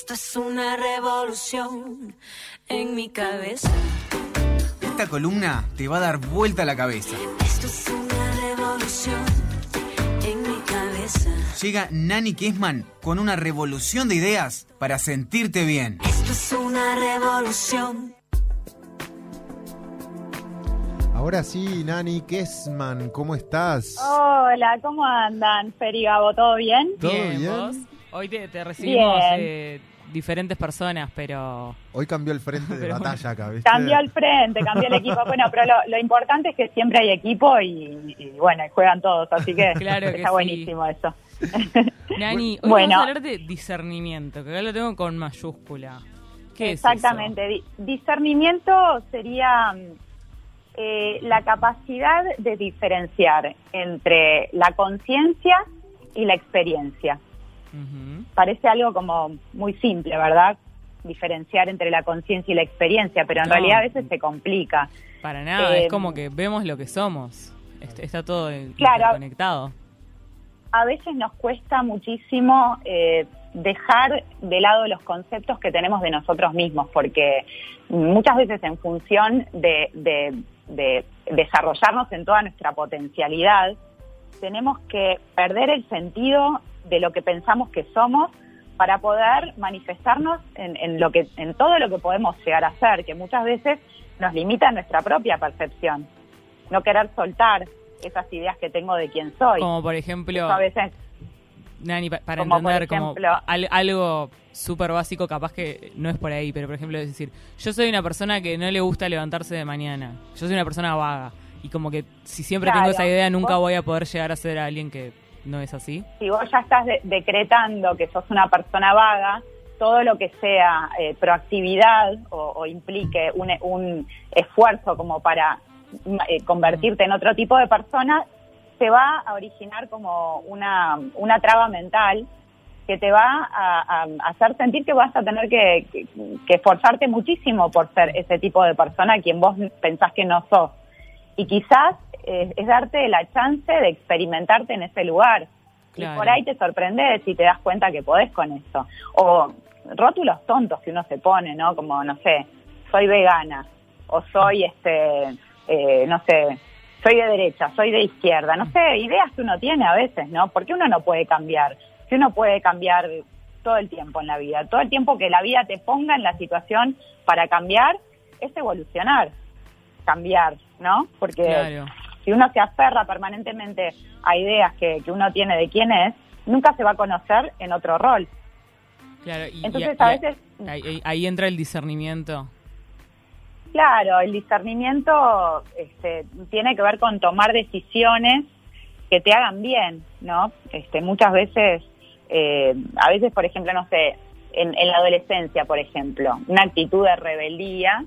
Esto es una revolución en mi cabeza. Esta columna te va a dar vuelta a la cabeza. Esto es una revolución en mi cabeza. Llega Nani Kessman con una revolución de ideas para sentirte bien. Esto es una revolución. Ahora sí, Nani Kessman, ¿cómo estás? Hola, ¿cómo andan, Fer y Gabo? ¿Todo bien? ¿Todo bien, bien? ¿vos? Hoy te, te recibimos eh, diferentes personas, pero Hoy cambió el frente de batalla acá, ¿viste? Cambió el frente, cambió el equipo. Bueno, pero lo, lo importante es que siempre hay equipo y, y, bueno, y juegan todos, así que Claro que está sí. buenísimo eso. Nani, hoy Bueno. vamos a hablar de discernimiento, que acá lo tengo con mayúscula. ¿Qué Exactamente. Di- discernimiento sería mm, eh, la capacidad de diferenciar entre la conciencia y la experiencia. Parece algo como muy simple, ¿verdad? Diferenciar entre la conciencia y la experiencia, pero en No. realidad a veces se complica. Para nada, Eh, es como que vemos lo que somos. Est- Está todo Claro. conectado. a veces nos cuesta muchísimo eh, dejar de lado los conceptos que tenemos de nosotros mismos, porque muchas veces en función de, de- de desarrollarnos en toda nuestra potencialidad, tenemos que perder el sentido de lo que pensamos que somos para poder manifestarnos en, en lo que, en todo lo que podemos llegar a ser, que muchas veces nos limita nuestra propia percepción. No querer soltar esas ideas que tengo de quién soy. Como por ejemplo, Eso a veces Nani, pa- para como entender como al- algo súper básico, capaz que no es por ahí, pero por ejemplo, es decir, yo soy una persona que no le gusta levantarse de mañana. Yo soy una persona vaga. Y como que si siempre tengo esa idea, nunca vos- voy a poder llegar a ser alguien que no es así. si vos ya estás de- decretando que sos una persona vaga, todo lo que sea eh, proactividad o, implique un, un esfuerzo como para mm, eh, convertirte en otro tipo de persona, te va a originar como una, una traba mental que te va a, hacer sentir que vas a tener que, esforzarte muchísimo por ser ese tipo de persona quien vos pensás que no sos. Y quizás es darte la chance de experimentarte en ese lugar. Claro. Y por ahí te sorprendes y te das cuenta que podés con eso. O rótulos tontos que uno se pone, ¿no? Como, no sé, soy vegana, o soy, este, eh, no sé, soy de derecha, soy de izquierda, no sé, ideas que uno tiene a veces, ¿no? Porque uno no puede cambiar. Si uno puede cambiar todo el tiempo en la vida, todo el tiempo que la vida te ponga en la situación para cambiar, es evolucionar, cambiar, ¿no? Porque Claro. Si uno se aferra permanentemente a ideas que, que uno tiene de quién es, nunca se va a conocer en otro rol. Claro, y, Entonces, y- a veces- ahí, ahí- ahí entra el discernimiento. Claro, el discernimiento este, tiene que ver con tomar decisiones que te hagan bien, ¿no? Este, muchas veces, eh, a veces, por ejemplo, no sé, en, en la adolescencia, por ejemplo, una actitud de rebeldía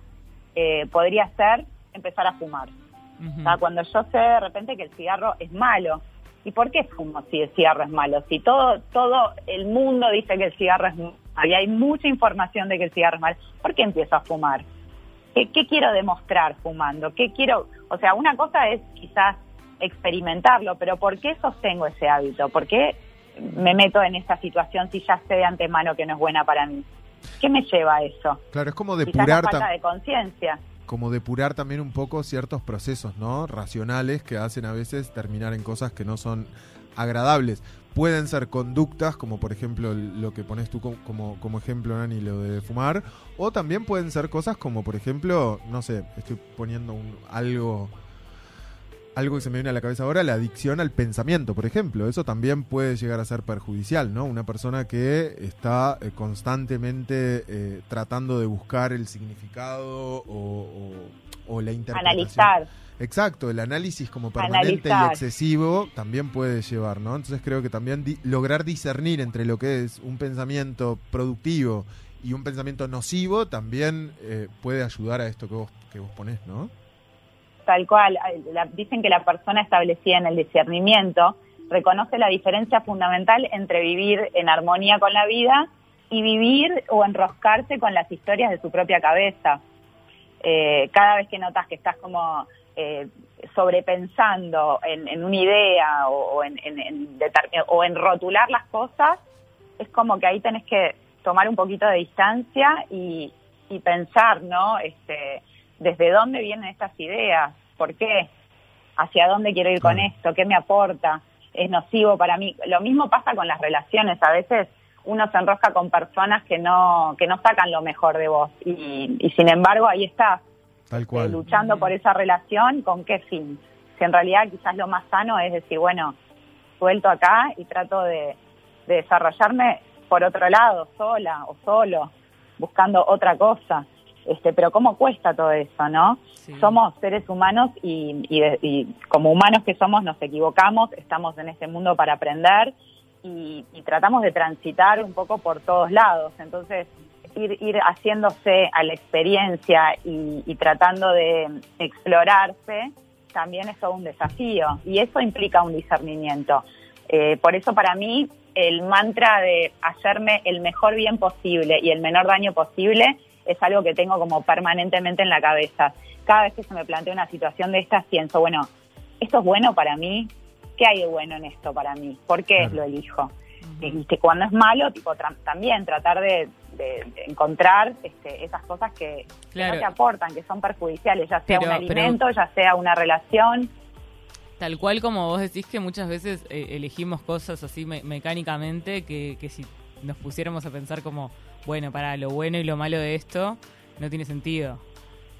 eh, podría ser empezar a fumar. Ujú. O sea, cuando yo sé de repente que el cigarro es malo. ¿Y por qué fumo si el cigarro es malo? Si todo, todo el mundo dice que el cigarro es malo y hay mucha información de que el cigarro es malo, ¿por qué empiezo a fumar? ¿Qué, qué quiero demostrar fumando? ¿Qué quiero? O sea, una cosa es quizás experimentarlo, pero ¿por qué sostengo ese hábito? ¿Por qué me meto en esa situación si ya sé de antemano que no es buena para mí? ¿Qué me lleva a eso? Claro, es como Quizás depurar, falta tam- de conciencia. Como depurar también un poco ciertos procesos, ¿no? Racionales que hacen a veces terminar en cosas que no son agradables. Pueden ser conductas, como por ejemplo lo que pones tú co- como, como ejemplo, Nani, lo de fumar, o también pueden ser cosas como, por ejemplo, no sé, estoy poniendo un, algo algo que se me viene a la cabeza ahora, la adicción al pensamiento, por ejemplo. Eso también puede llegar a ser perjudicial, ¿no? Una persona que está eh, constantemente eh, tratando de buscar el significado o, o- o la interpretación. Analizar. Exacto, el análisis como permanente y excesivo también puede llevar, ¿no? Entonces creo que también di- lograr discernir entre lo que es un pensamiento productivo y un pensamiento nocivo también eh, puede ayudar a esto que vos, que vos ponés, ¿no? Tal cual, la- dicen que la persona establecida en el discernimiento reconoce la diferencia fundamental entre vivir en armonía con la vida y vivir o enroscarse con las historias de su propia cabeza. Eh, cada vez que notas que estás como eh, sobrepensando en, una idea o, en, o en rotular las cosas, es como que ahí tenés que tomar un poquito de distancia y, y pensar, ¿no? Este, desde dónde vienen estas ideas, por qué, hacia dónde quiero ir con esto, qué me aporta, es nocivo para mí. Lo mismo pasa con las relaciones, a veces uno se enrosca con personas que no que no sacan lo mejor de vos y, y sin embargo ahí estás Tal eh, cual. luchando por esa relación, ¿con qué fin? Si en realidad quizás lo más sano es decir, bueno, suelto acá y trato de, de desarrollarme por otro lado, sola o solo, buscando otra cosa. Este, pero cómo cuesta todo eso, ¿no? Sí. Somos seres humanos y, y de- y como humanos que somos nos equivocamos, estamos en este mundo para aprender y, y tratamos de transitar un poco por todos lados. Entonces, ir, ir haciéndose a la experiencia y, y tratando de explorarse también es todo un desafío y eso implica un discernimiento. Eh, por eso para mí el mantra de hacerme el mejor bien posible y el menor daño posible es algo que tengo como permanentemente en la cabeza. Cada vez que se me plantea una situación de estas pienso, bueno, ¿esto es bueno para mí? ¿Qué hay de bueno en esto para mí? ¿Por qué Claro. lo elijo? Y que cuando es malo, tipo tra- también tratar de, de- de encontrar este, esas cosas que, no te aportan, que son perjudiciales, ya sea Pero- un pero- alimento, ya sea una relación. Tal cual como vos decís que muchas veces eh, elegimos cosas así me- mecánicamente que, que si nos pusiéramos a pensar como, bueno, para lo bueno y lo malo de esto, no tiene sentido.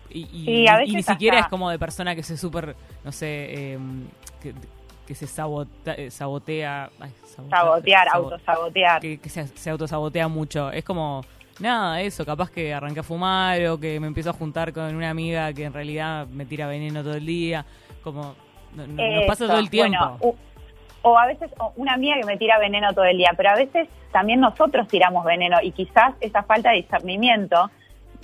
Y, y- Sí, a y veces ni siquiera hasta- es como de persona que se súper, no sé, eh, que, que se sabota- eh, sabotea. ay, Sabotear, sabo- autosabotear. que, que se, se autosabotea mucho. Es como, nada, eso, capaz que arranqué a fumar o que me empiezo a juntar con una amiga que en realidad me tira veneno todo el día. Como, no- no- nos pasa todo el tiempo. bueno, o a veces o una amiga que me tira veneno todo el día, pero a veces también nosotros tiramos veneno y quizás esa falta de discernimiento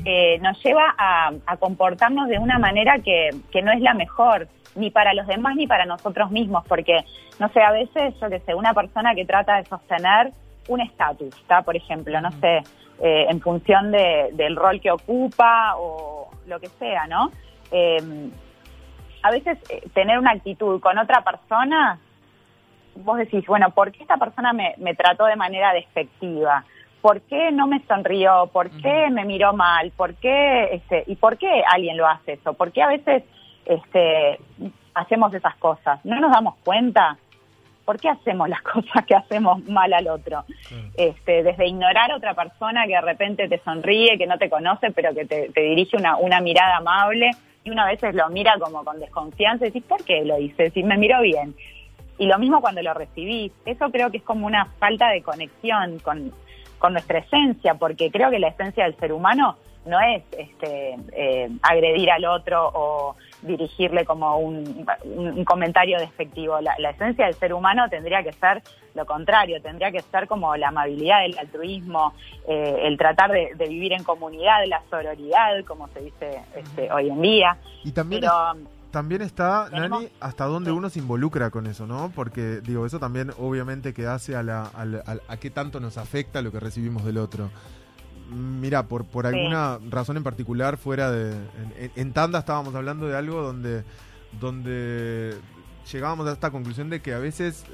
eh, nos lleva a, a comportarnos de una manera que, que no es la mejor, ni para los demás ni para nosotros mismos, porque, no sé, a veces, yo que sé, una persona que trata de sostener un estatus, ¿está? Por ejemplo, no sé, eh, en función de- del rol que ocupa o lo que sea, ¿no? Eh, a veces eh, tener una actitud con otra persona, vos decís, bueno, ¿por qué esta persona me, me trató de manera despectiva? ¿Por qué no me sonrió? ¿Por qué me miró mal? ¿Por qué, este, y por qué alguien lo hace eso? ¿Por qué a veces este, hacemos esas cosas? ¿No nos damos cuenta? ¿Por qué hacemos las cosas que hacemos mal al otro? Este, desde ignorar a otra persona que de repente te sonríe, que no te conoce, pero que te, te dirige una, una mirada amable y una veces lo mira como con desconfianza y decís, ¿por qué lo hice? Si me miró bien. Y lo mismo cuando lo recibís. Eso creo que es como una falta de conexión con, con nuestra esencia, porque creo que la esencia del ser humano no es este, eh, agredir al otro o dirigirle como un, comentario despectivo. La, la esencia del ser humano tendría que ser lo contrario, tendría que ser como la amabilidad, el altruismo, eh, el tratar de, de vivir en comunidad, la sororidad, como se dice este, hoy en día. Y también, Pero también está, Nani, hasta dónde Sí. uno se involucra con eso, ¿no? Porque, digo, eso también obviamente que hace a, la, a, la- a qué tanto nos afecta lo que recibimos del otro. Mira, por, por Sí. alguna razón en particular, fuera de. En, en- en Tanda estábamos hablando de algo donde, donde llegábamos a esta conclusión de que a veces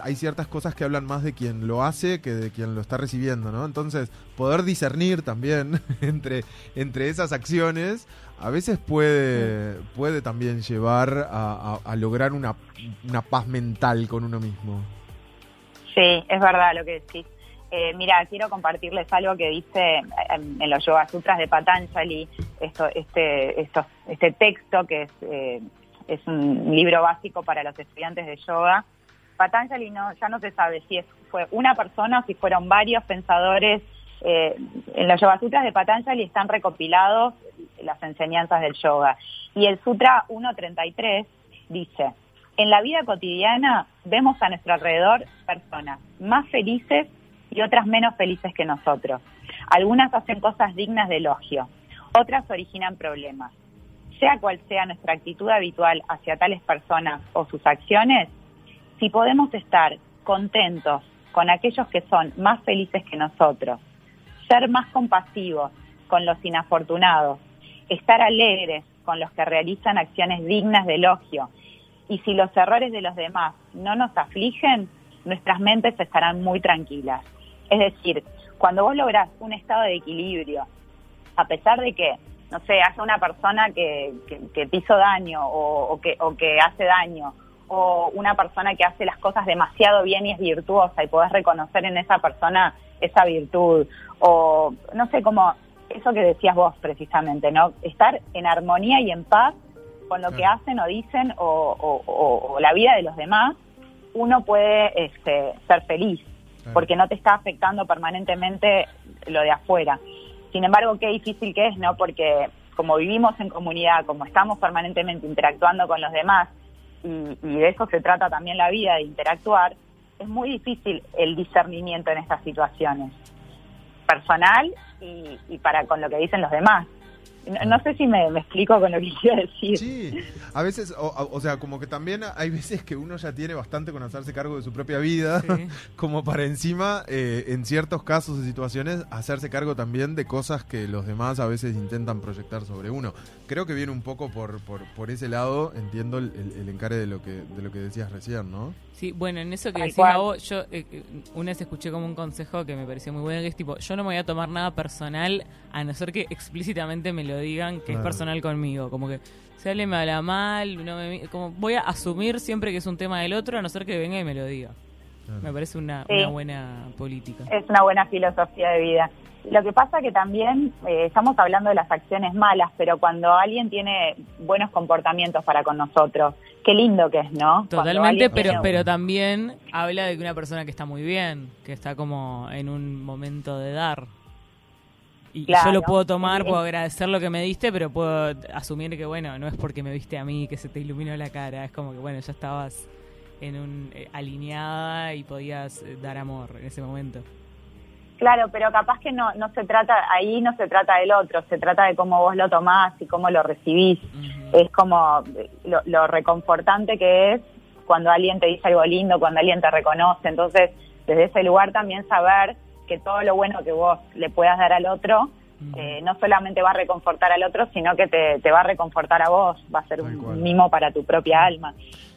hay ciertas cosas que hablan más de quien lo hace que de quien lo está recibiendo, ¿no? Entonces, poder discernir también entre, entre esas acciones a veces puede, puede también llevar a, a- a lograr una, una paz mental con uno mismo. Sí, es verdad lo que decís. Eh, mira, quiero compartirles algo que dice en, en los Yoga Sutras de Patanjali, esto, este, estos- este texto que es, eh, es un libro básico para los estudiantes de yoga. Patanjali no, ya no se sabe si es, fue una persona o si fueron varios pensadores. Eh, en los Yoga Sutras de Patanjali están recopilados las enseñanzas del yoga. Y el Sutra 1.33 dice, en la vida cotidiana vemos a nuestro alrededor personas más felices y otras menos felices que nosotros. Algunas hacen cosas dignas de elogio, otras originan problemas. Sea cual sea nuestra actitud habitual hacia tales personas o sus acciones, si podemos estar contentos con aquellos que son más felices que nosotros, ser más compasivos con los inafortunados, estar alegres con los que realizan acciones dignas de elogio, y si los errores de los demás no nos afligen, nuestras mentes estarán muy tranquilas. Es decir, cuando vos lográs un estado de equilibrio, a pesar de que, no sé, haya una persona que, que, que te hizo daño o, o que, o que hace daño, o una persona que hace las cosas demasiado bien y es virtuosa y podés reconocer en esa persona esa virtud, o no sé, como eso que decías vos precisamente, ¿no? Estar en armonía y en paz con lo que Claro. hacen o dicen o, o- o- o la vida de los demás, uno puede este, ser feliz, porque no te está afectando permanentemente lo de afuera. Sin embargo, qué difícil que es, ¿no? Porque como vivimos en comunidad, como estamos permanentemente interactuando con los demás, y, y de eso se trata también la vida, de interactuar, es muy difícil el discernimiento en estas situaciones, personal y, y para con lo que dicen los demás. No, no sé si me, me explico con lo que quiero decir. Sí, a veces, o, o sea, como que también hay veces que uno ya tiene bastante con hacerse cargo de su propia vida, Sí. como para encima, eh, en ciertos casos y situaciones, hacerse cargo también de cosas que los demás a veces intentan proyectar sobre uno. Creo que viene un poco por, por, por ese lado, entiendo el, el- el encare de lo que de lo que decías recién, ¿no? Sí, bueno, en eso que cual. Gabo, yo eh, eh, una vez escuché como un consejo que me pareció muy bueno, que es tipo, yo no me voy a tomar nada personal a no ser que explícitamente me lo digan que Claro. es personal conmigo. Como que si alguien me habla mal, no me, como voy a asumir siempre que es un tema del otro a no ser que venga y me lo diga. Claro. Me parece una, Sí. una buena política. es una buena filosofía de vida. Lo que pasa que también eh, estamos hablando de las acciones malas, pero cuando alguien tiene buenos comportamientos para con nosotros, qué lindo que es, ¿no? Totalmente, pero, tiene- pero también habla de que una persona que está muy bien, que está como en un momento de dar. Y yo lo puedo tomar, Sí. puedo agradecer lo que me diste, pero puedo asumir que, bueno, no es porque me viste a mí que se te iluminó la cara, es como que, bueno, ya estabas en un eh, alineada y podías eh, dar amor en ese momento. Claro, pero capaz que no, no se trata, ahí no se trata del otro, se trata de cómo vos lo tomás y cómo lo recibís. Es como eh, lo, lo reconfortante que es cuando alguien te dice algo lindo, cuando alguien te reconoce. Entonces, desde ese lugar también saber que todo lo bueno que vos le puedas dar al otro, Ujú. eh, no solamente va a reconfortar al otro, sino que te, te va a reconfortar a vos, va a ser un mimo para tu propia alma.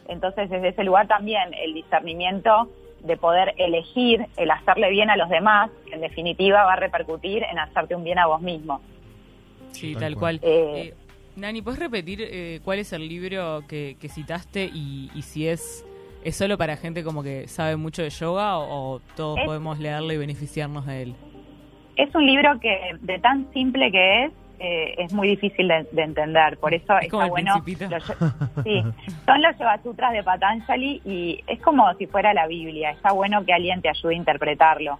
Entonces, desde ese lugar también el discernimiento de poder elegir el hacerle bien a los demás, que en definitiva va a repercutir en hacerte un bien a vos mismo. Sí, Tal tal cual. cual. Eh, Eh, Nani, ¿puedes repetir eh, cuál es el libro que, que citaste y, y si es, es solo para gente como que sabe mucho de yoga o, o todos Es- podemos leerlo y beneficiarnos de él? Es un libro que, de tan simple que es, eh, es muy difícil de, de entender. Por eso Es como está el bueno. Principito. los- sí, son los Yoga Sutras de Patanjali y es como si fuera la Biblia. Está bueno que alguien te ayude a interpretarlo.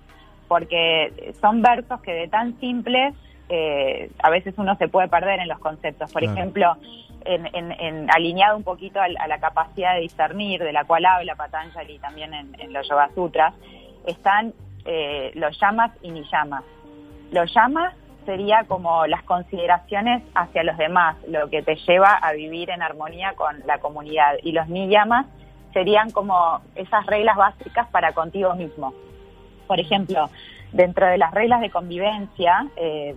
Porque son versos que de tan simples, eh, a veces uno se puede perder en los conceptos. Por Claro. ejemplo, en, en- en- alineado un poquito al- a, la capacidad de discernir, de la cual habla Patanjali también en, en los Yoga Sutras, están eh, los llamas y ni llamas. Los llamas sería como las consideraciones hacia los demás, lo que te lleva a vivir en armonía con la comunidad. Y los ni llamas serían como esas reglas básicas para contigo mismo. Por ejemplo, dentro de las reglas de convivencia eh,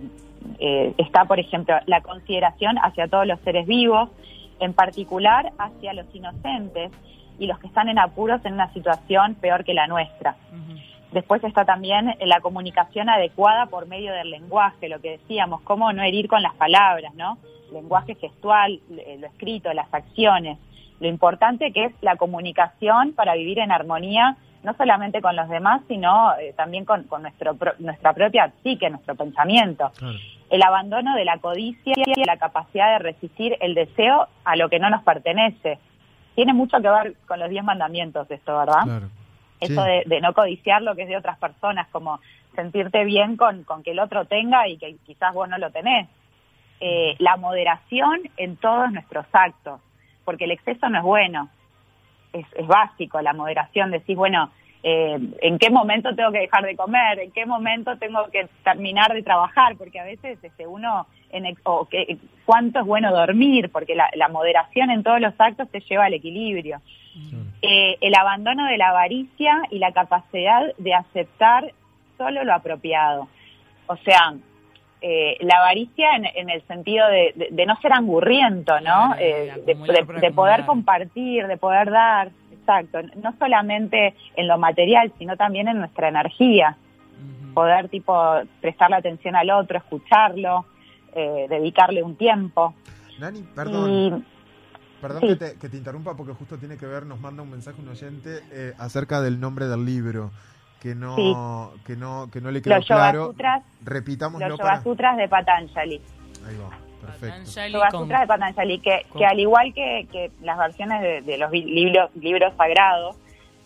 eh, está, por ejemplo, la consideración hacia todos los seres vivos, en particular hacia los inocentes y los que están en apuros en una situación peor que la nuestra. Después está también la comunicación adecuada por medio del lenguaje, lo que decíamos, cómo no herir con las palabras, ¿no? Lenguaje gestual, eh, lo escrito, las acciones. Lo importante que es la comunicación para vivir en armonía, no solamente con los demás, sino eh, también con, con nuestro, pro- nuestra propia psique, nuestro pensamiento. Claro. El abandono de la codicia y la capacidad de resistir el deseo a lo que no nos pertenece. Tiene mucho que ver con los diez mandamientos esto, ¿verdad? Claro. eso Sí. de, de no codiciar lo que es de otras personas, como sentirte bien con, con que el otro tenga y que quizás vos no lo tenés. Eh, la moderación en todos nuestros actos, porque el exceso no es bueno, es, es básico la moderación, decís, bueno, eh, ¿en qué momento tengo que dejar de comer? ¿En qué momento tengo que terminar de trabajar? Porque a veces este, uno, en ex- o que, cuánto es bueno dormir, porque la, la moderación en todos los actos te lleva al equilibrio eh, el abandono de la avaricia y la capacidad de aceptar solo lo apropiado. O sea, eh, la avaricia en, en el sentido de, de- de no ser angurriento, ¿no? Eh, de, poder compartir, de poder dar, exacto. No solamente en lo material, sino también en nuestra energía. Poder tipo prestarle atención al otro, escucharlo, eh, dedicarle un tiempo. Nani, perdón. Y Perdón Sí. que, te, que te interrumpa porque justo tiene que ver, nos manda un mensaje un oyente eh, acerca del nombre del libro que no Sí. que no que no le quedó los claro. Sutras, Repitámoslo los para Yoga Sutras de Patanjali. Ahí va. Perfecto. Patanjali Yoga con- Sutras de Patanjali, que, con- que al igual que, que las versiones de, de los libros, libros sagrados,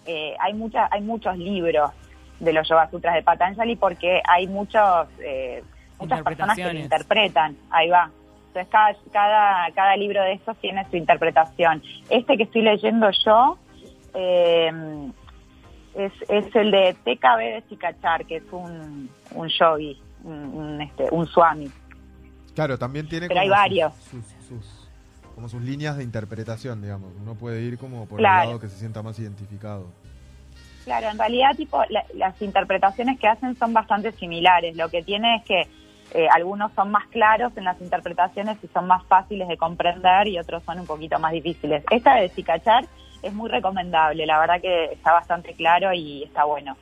eh, hay, mucha, hay muchos libros de los Yoga Sutras de Patanjali porque hay muchos, eh, muchas personas que lo interpretan. Ahí va. Entonces cada, cada, cada libro de estos tiene su interpretación. Este que estoy leyendo yo eh, es, es el de TKB de Sikachar, que es un, un yogi, un, un, este, un swami. Claro, también tiene Pero hay como sus- varios. Sus, sus- como sus líneas de interpretación, digamos. Uno puede ir como por Claro. el lado que se sienta más identificado. Claro, en realidad tipo la- las interpretaciones que hacen son bastante similares. Lo que tiene es que eh, algunos son más claros en las interpretaciones y son más fáciles de comprender y otros son un poquito más difíciles. Esta de Sikachar es muy recomendable, la verdad que está bastante claro y está bueno.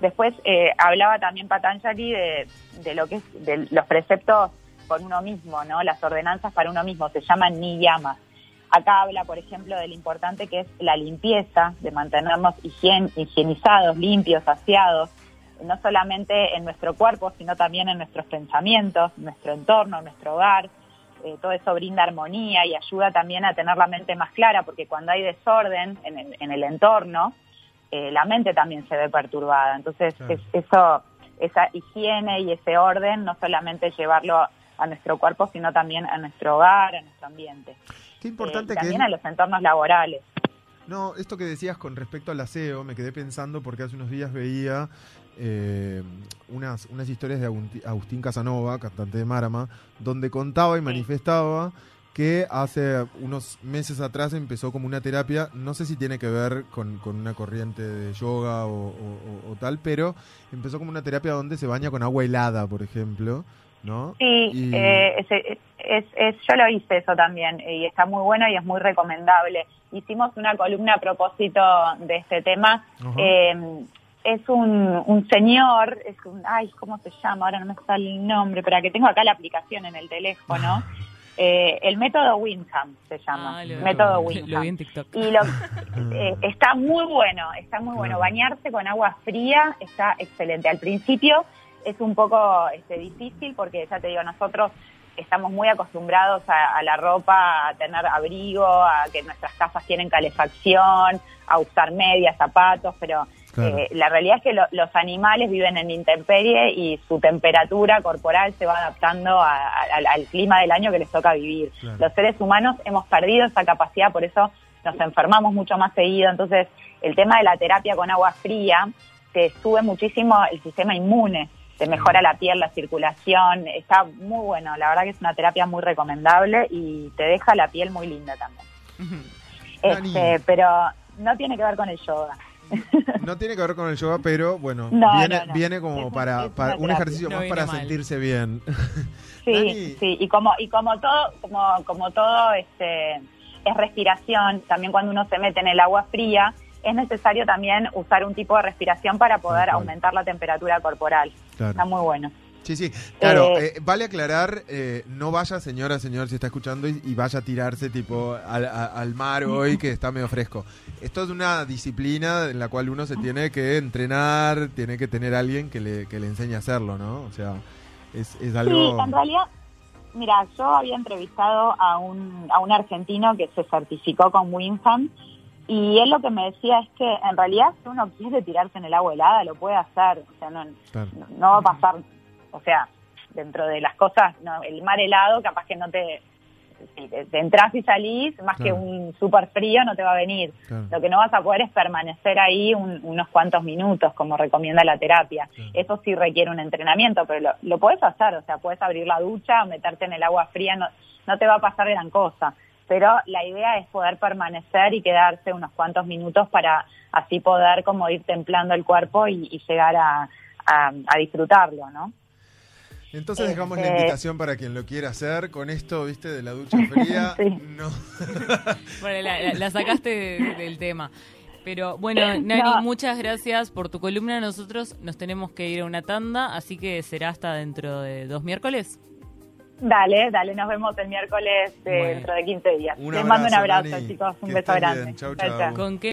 Después eh, hablaba también Patanjali de, de lo que es de los preceptos por uno mismo, ¿no? Las ordenanzas para uno mismo se llaman niyamas. Acá habla, por ejemplo, de lo importante que es la limpieza, de mantenernos higien- higienizados, limpios, saciados, no solamente en nuestro cuerpo, sino también en nuestros pensamientos, nuestro entorno, nuestro hogar. Eh, todo eso brinda armonía y ayuda también a tener la mente más clara, porque cuando hay desorden en el, en el entorno, eh, la mente también se ve perturbada. Entonces, Claro. es- eso, esa higiene y ese orden, no solamente llevarlo a nuestro cuerpo, sino también a nuestro hogar, a nuestro ambiente. Qué Eh, importante y que también es- a los entornos laborales. No, esto que decías con respecto al aseo, me quedé pensando porque hace unos días veía eh, unas, unas historias de Agustín- Casanova, cantante de Marama, donde contaba y manifestaba que hace unos meses atrás empezó como una terapia, no sé si tiene que ver con, con una corriente de yoga o, o- o- o tal, pero empezó como una terapia donde se baña con agua helada, por ejemplo, ¿no? Sí, Y- eh, es, es- es- yo lo hice eso también y está muy bueno y es muy recomendable. Hicimos una columna a propósito de este tema. Eh, es un, un señor, es un, ay, ¿cómo se llama? Ahora no me sale el nombre, pero que tengo acá la aplicación en el teléfono. Eh, el método Winham se llama. Ah, lo- método lo Winham. vi en TikTok. Y lo, eh, está muy bueno, está muy bueno. Bañarse con agua fría está excelente. Al principio es un poco este, difícil porque ya te digo, nosotros estamos muy acostumbrados a, a la ropa, a tener abrigo, a que nuestras casas tienen calefacción, a usar medias, zapatos, pero Claro. eh, la realidad es que lo- los animales viven en intemperie y su temperatura corporal se va adaptando a- a- al- clima del año que les toca vivir. Claro. Los seres humanos hemos perdido esa capacidad, por eso nos enfermamos mucho más seguido. Entonces, el tema de la terapia con agua fría te sube muchísimo el sistema inmune, te mejora la piel, la circulación, está muy bueno. La verdad que es una terapia muy recomendable y te deja la piel muy linda también. Este, pero no tiene que ver con el yoga. No tiene que ver con el yoga, pero bueno, No, viene, no, no. viene como un- para, es para un ejercicio No más para mal. sentirse bien. Sí, Dani. sí, y como y como todo como como todo este es respiración, también cuando uno se mete en el agua fría es necesario también usar un tipo de respiración para poder aumentar la temperatura corporal. Claro. Está muy bueno. Sí, sí. Claro, Eh, eh, vale aclarar, eh, no vaya señora, señor, si está escuchando y, y vaya a tirarse tipo al, a- al mar hoy que está medio fresco. Esto es una disciplina en la cual uno se tiene que entrenar, tiene que tener alguien que le, que le enseñe a hacerlo, ¿no? O sea, es, es algo... Sí, en realidad, mira, yo había entrevistado a un, a un argentino que se certificó con Winham y él lo que me decía es que en realidad si uno quiere tirarse en el agua helada lo puede hacer, o sea, no, Claro. no, no va a pasar, o sea, dentro de las cosas, no, el mar helado capaz que no te, si te, te entras y salís, más Claro. que un súper frío no te va a venir. Claro. Lo que no vas a poder es permanecer ahí un- unos cuantos minutos, como recomienda la terapia. Claro. Eso sí requiere un entrenamiento, pero lo, lo puedes hacer, o sea, puedes abrir la ducha, meterte en el agua fría, no, no te va a pasar gran cosa. Pero la idea es poder permanecer y quedarse unos cuantos minutos para así poder como ir templando el cuerpo y, y llegar a, a- a disfrutarlo, ¿no? Entonces dejamos la Este- invitación para quien lo quiera hacer. Con esto, viste, de la ducha fría, Sí. no... Bueno, la, la- la sacaste de- del tema. Pero bueno, Nani, No. muchas gracias por tu columna. Nosotros nos tenemos que ir a una tanda, así que será hasta dentro de dos miércoles. Dale, dale, nos vemos el miércoles eh, Bueno. dentro de 15 días. Un Les mando un abrazo, Nani. chicos. Un Que beso grande. bien. Chau, Chao, chau. chao. ¿Con qué